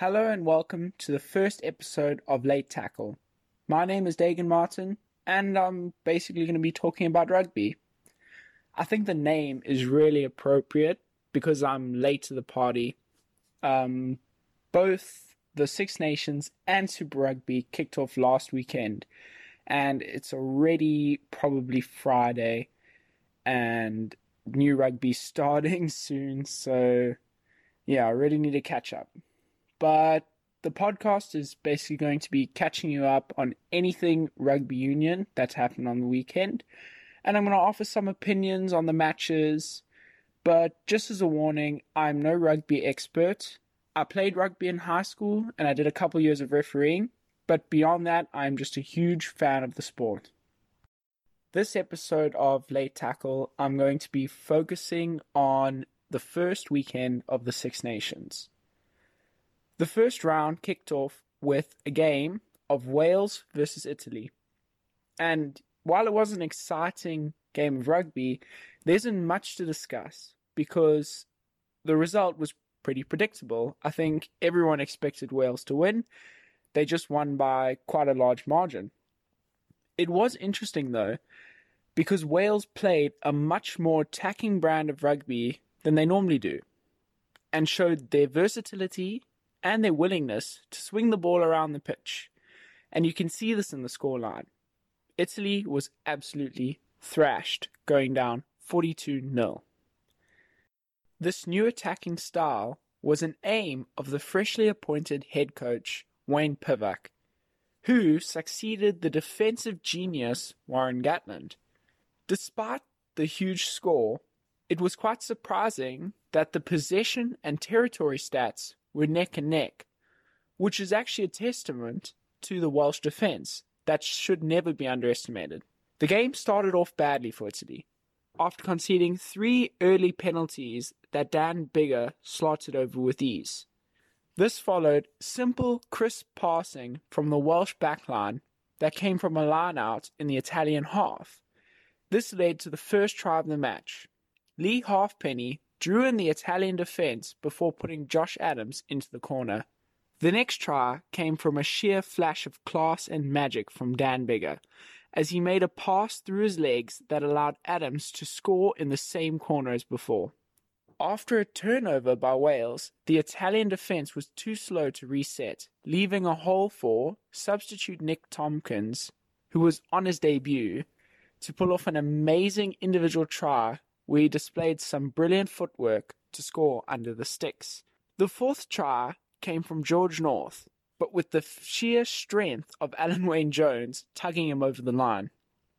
Hello and welcome to the first episode of Late Tackle. My name is Dagan Martin, and I'm basically going to be talking about rugby. I think the name is really appropriate because I'm late to the party. Um, both the Six Nations and Super Rugby kicked off last weekend, and it's already probably Friday, and new rugby starting soon. So, yeah, I really need to catch up. But the podcast is basically going to be catching you up on anything rugby union that's happened on the weekend. And I'm going to offer some opinions on the matches. But just as a warning, I'm no rugby expert. I played rugby in high school and I did a couple years of refereeing. But beyond that, I'm just a huge fan of the sport. This episode of Late Tackle, I'm going to be focusing on the first weekend of the Six Nations. The first round kicked off with a game of Wales versus Italy. And while it was an exciting game of rugby, there isn't much to discuss because the result was pretty predictable. I think everyone expected Wales to win. They just won by quite a large margin. It was interesting though, because Wales played a much more attacking brand of rugby than they normally do, and showed their versatility and their willingness to swing the ball around the pitch. And you can see this in the scoreline. Italy was absolutely thrashed, going down 42 0. This new attacking style was an aim of the freshly appointed head coach, Wayne Pivac, who succeeded the defensive genius Warren Gatland. Despite the huge score, it was quite surprising that the possession and territory stats were neck and neck, which is actually a testament to the Welsh defence that should never be underestimated. The game started off badly for Italy. After conceding three early penalties that Dan Biggar slotted over with ease. This followed simple, crisp passing from the Welsh backline that came from a line out in the Italian half. This led to the first try of the match. Leigh Halfpenny drew in the Italian defence before putting Josh Adams into the corner. The next try came from a sheer flash of class and magic from Dan Biggar, as he made a pass through his legs that allowed Adams to score in the same corner as before. After a turnover by Wales, the Italian defence was too slow to reset, leaving a hole for substitute Nick Tompkins, who was on his debut, to pull off an amazing individual try he displayed some brilliant footwork to score under the sticks. The fourth try came from George North, but with the sheer strength of Alun Wayne Jones tugging him over the line.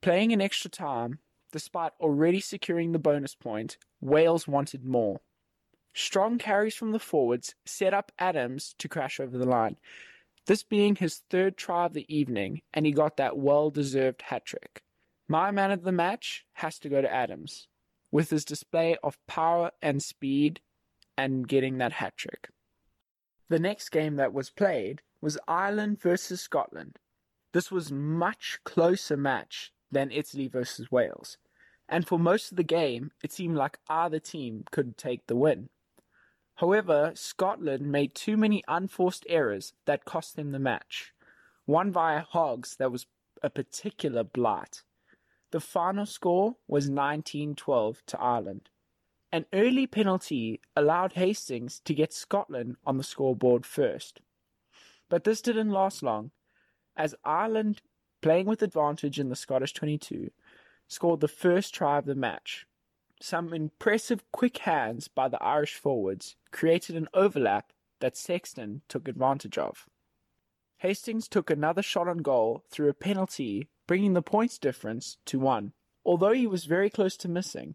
Playing an extra time, despite already securing the bonus point, Wales wanted more. Strong carries from the forwards set up Adams to crash over the line, this being his third try of the evening, and he got that well deserved hat trick. My man of the match has to go to Adams with his display of power and speed and getting that hat trick. The next game that was played was Ireland versus Scotland. This was much closer match than Italy versus Wales, and for most of the game it seemed like either team could take the win. However, Scotland made too many unforced errors that cost them the match. One via Hogs that was a particular blight. The final score was 1912 to Ireland. An early penalty allowed Hastings to get Scotland on the scoreboard first. But this didn't last long, as Ireland, playing with advantage in the Scottish 22, scored the first try of the match. Some impressive quick hands by the Irish forwards created an overlap that Sexton took advantage of. Hastings took another shot on goal through a penalty bringing the points difference to one, although he was very close to missing.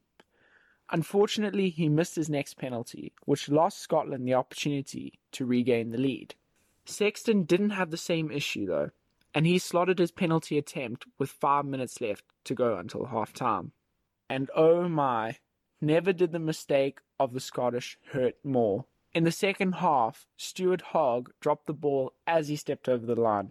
Unfortunately, he missed his next penalty, which lost Scotland the opportunity to regain the lead. Sexton didn't have the same issue though, and he slotted his penalty attempt with five minutes left to go until half time. And oh my, never did the mistake of the Scottish hurt more. In the second half, Stuart Hogg dropped the ball as he stepped over the line.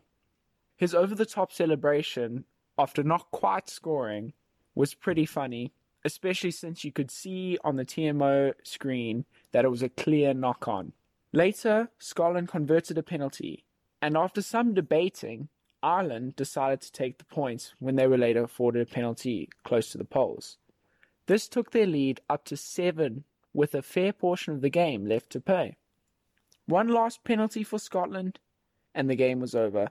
His over the top celebration after not quite scoring, was pretty funny, especially since you could see on the TMO screen that it was a clear knock on. Later, Scotland converted a penalty, and after some debating, Ireland decided to take the points when they were later afforded a penalty close to the poles. This took their lead up to seven with a fair portion of the game left to play. One last penalty for Scotland, and the game was over.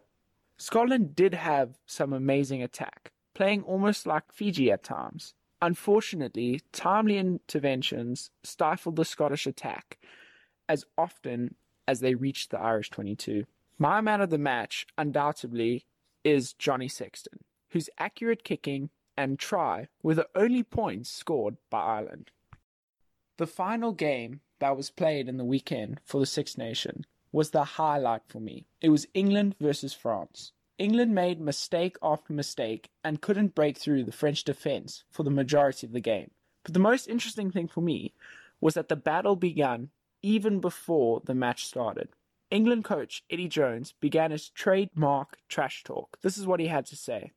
Scotland did have some amazing attack, playing almost like Fiji at times. Unfortunately, timely interventions stifled the Scottish attack as often as they reached the Irish 22. My man of the match, undoubtedly, is Johnny Sexton, whose accurate kicking and try were the only points scored by Ireland. The final game that was played in the weekend for the Six Nation was the highlight for me. It was England versus France. England made mistake after mistake and couldn't break through the French defense for the majority of the game. But the most interesting thing for me was that the battle began even before the match started. England coach Eddie Jones began his trademark trash talk. This is what he had to say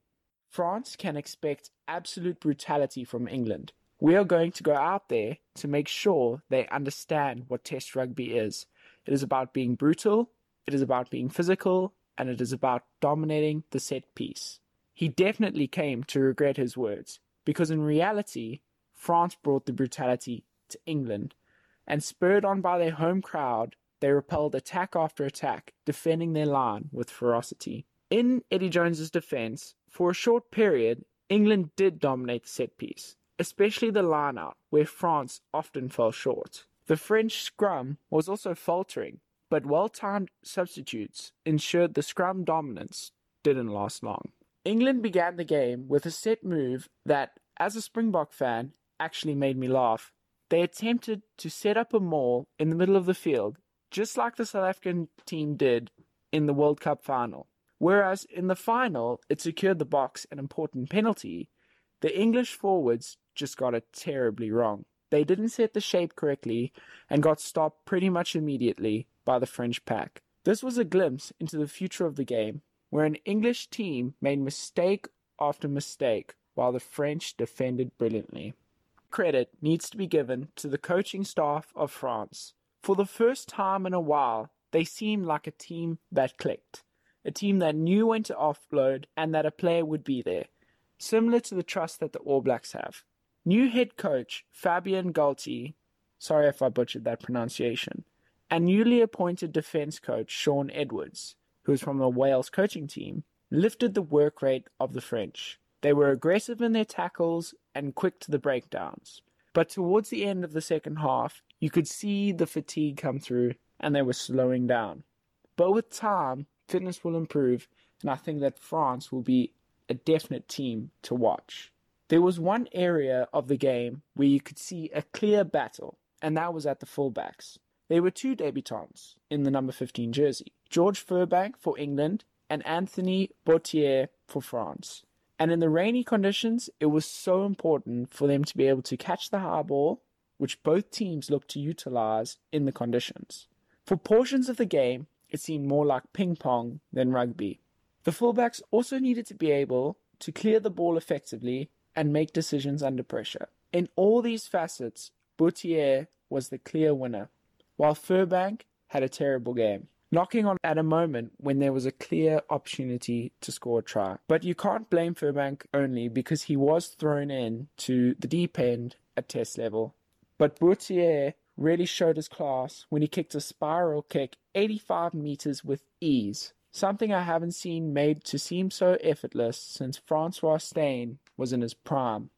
France can expect absolute brutality from England. We are going to go out there to make sure they understand what Test rugby is. It is about being brutal, it is about being physical, and it is about dominating the set piece. He definitely came to regret his words, because in reality, France brought the brutality to England, and spurred on by their home crowd, they repelled attack after attack, defending their line with ferocity. In Eddie Jones's defense, for a short period, England did dominate the set piece, especially the line out, where France often fell short. The French scrum was also faltering, but well timed substitutes ensured the scrum dominance didn't last long. England began the game with a set move that, as a Springbok fan, actually made me laugh. They attempted to set up a maul in the middle of the field, just like the South African team did in the World Cup final. Whereas in the final, it secured the Boks an important penalty, the English forwards just got it terribly wrong. They didn't set the shape correctly and got stopped pretty much immediately by the French pack. This was a glimpse into the future of the game, where an English team made mistake after mistake while the French defended brilliantly. Credit needs to be given to the coaching staff of France. For the first time in a while, they seemed like a team that clicked, a team that knew when to offload and that a player would be there, similar to the trust that the All Blacks have. New head coach Fabien Galtien, sorry if I butchered that pronunciation, and newly appointed defence coach Shaun Edwards, who is from the Wales coaching team, lifted the work rate of the French. They were aggressive in their tackles and quick to the breakdowns. But towards the end of the second half, you could see the fatigue come through and they were slowing down. But with time, fitness will improve, and I think that France will be a definite team to watch. There was one area of the game where you could see a clear battle, and that was at the fullbacks. There were two debutants in the number 15 jersey George Furbank for England and Anthony Bouthier for France. And in the rainy conditions, it was so important for them to be able to catch the high ball, which both teams looked to utilize in the conditions. For portions of the game, it seemed more like ping pong than rugby. The fullbacks also needed to be able to clear the ball effectively and make decisions under pressure. In all these facets, Bouthier was the clear winner while Furbank had a terrible game, knocking on at a moment when there was a clear opportunity to score a try. But you can't blame Furbank only because he was thrown in to the deep end at test level. But Bouthier really showed his class when he kicked a spiral kick 85 meters with ease, something I haven't seen made to seem so effortless since Francois Steyn was in his prime.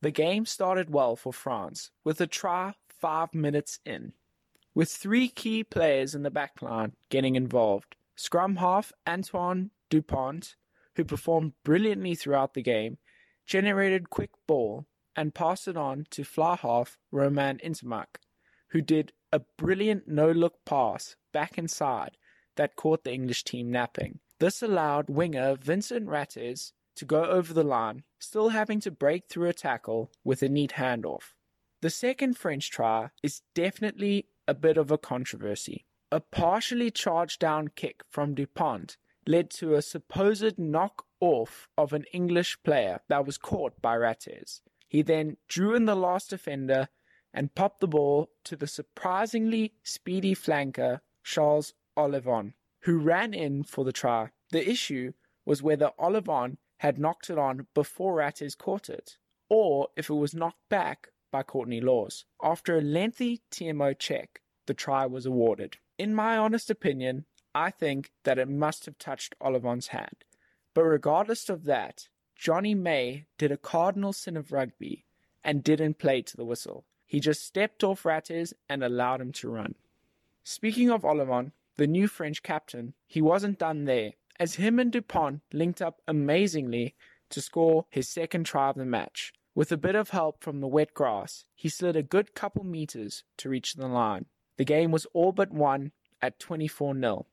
The game started well for France, with a try five minutes in with three key players in the backline getting involved. Scrum half Antoine Dupont, who performed brilliantly throughout the game, generated quick ball and passed it on to fly half Romain Ntamack, who did a brilliant no-look pass back inside that caught the English team napping. This allowed winger Vincent Rattez to go over the line, still having to break through a tackle with a neat handoff. The second French try is definitely a bit of a controversy. A partially charged down kick from Dupont led to a supposed knock off of an English player that was caught by Rattez. He then drew in the last defender and popped the ball to the surprisingly speedy flanker Charles Ollivon, who ran in for the try. The issue was whether Ollivon had knocked it on before Rattez caught it, or if it was knocked back by Courtney Lawes. After a lengthy TMO check, the try was awarded. In my honest opinion, I think that it must have touched Ollivon's hand. But regardless of that, Jonny May did a cardinal sin of rugby and didn't play to the whistle. He just stepped off Rattez and allowed him to run. Speaking of Ollivon, the new French captain, he wasn't done there, as him and Dupont linked up amazingly to score his second try of the match. With a bit of help from the wet grass, he slid a good couple meters to reach the line. The game was all but won at 24 0.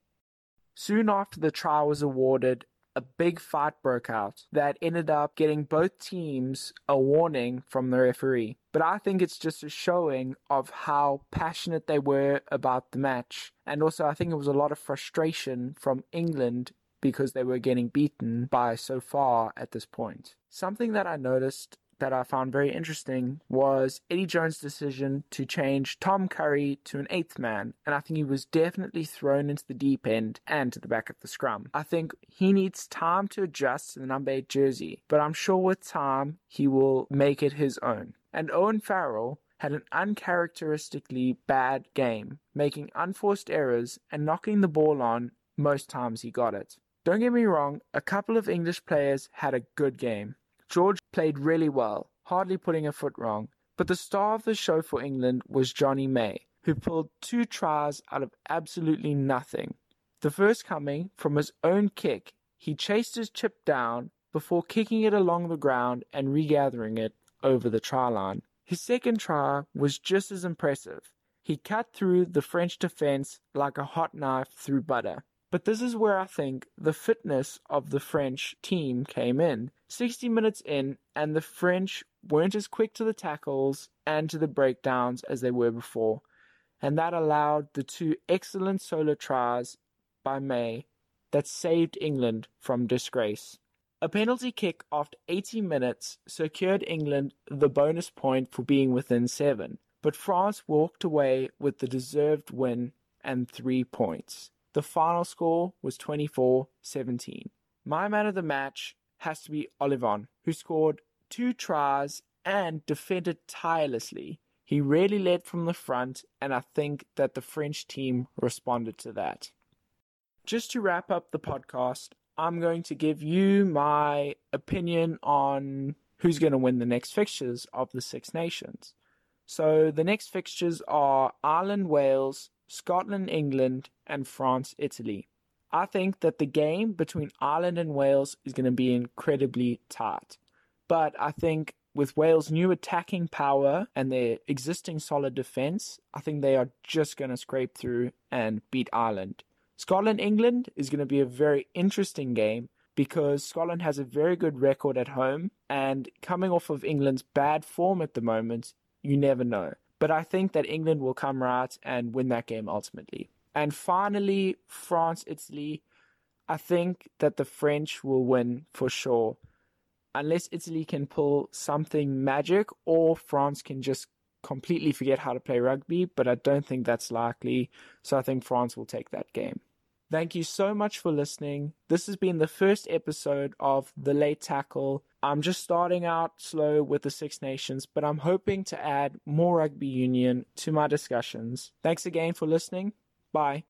Soon after the try was awarded, a big fight broke out that ended up getting both teams a warning from the referee. But I think it's just a showing of how passionate they were about the match. And also, I think it was a lot of frustration from England because they were getting beaten by so far at this point. Something that I noticed that I found very interesting was Eddie Jones' decision to change Tom Curry to an eighth man, and I think he was definitely thrown into the deep end and to the back of the scrum. I think he needs time to adjust to the number eight jersey, but I'm sure with time he will make it his own. And Owen Farrell had an uncharacteristically bad game, making unforced errors and knocking the ball on most times he got it. Don't get me wrong, a couple of English players had a good game, George played really well, hardly putting a foot wrong, but the star of the show for England was Jonny May, who pulled two tries out of absolutely nothing. The first coming from his own kick, he chased his chip down before kicking it along the ground and regathering it over the try line. His second try was just as impressive. He cut through the French defense like a hot knife through butter. But this is where I think the fitness of the French team came in. 60 minutes in, and the French weren't as quick to the tackles and to the breakdowns as they were before. And that allowed the two excellent solo tries by May that saved England from disgrace. A penalty kick after 80 minutes secured England the bonus point for being within seven, but France walked away with the deserved win and three points. The final score was 24 17. My man of the match has to be Ollivon, who scored two tries and defended tirelessly. He really led from the front, and I think that the French team responded to that. Just to wrap up the podcast, I'm going to give you my opinion on who's going to win the next fixtures of the Six Nations. So the next fixtures are Ireland, Wales, Scotland, England, and France, Italy. I think that the game between Ireland and Wales is going to be incredibly tight. But I think with Wales' new attacking power and their existing solid defence, I think they are just going to scrape through and beat Ireland. Scotland England is going to be a very interesting game because Scotland has a very good record at home, and coming off of England's bad form at the moment, you never know. But I think that England will come right and win that game ultimately. And finally, France, Italy. I think that the French will win for sure. Unless Italy can pull something magic or France can just completely forget how to play rugby, but I don't think that's likely. So I think France will take that game. Thank you so much for listening. This has been the first episode of The Late Tackle. I'm just starting out slow with the Six Nations, but I'm hoping to add more rugby union to my discussions. Thanks again for listening. Bye.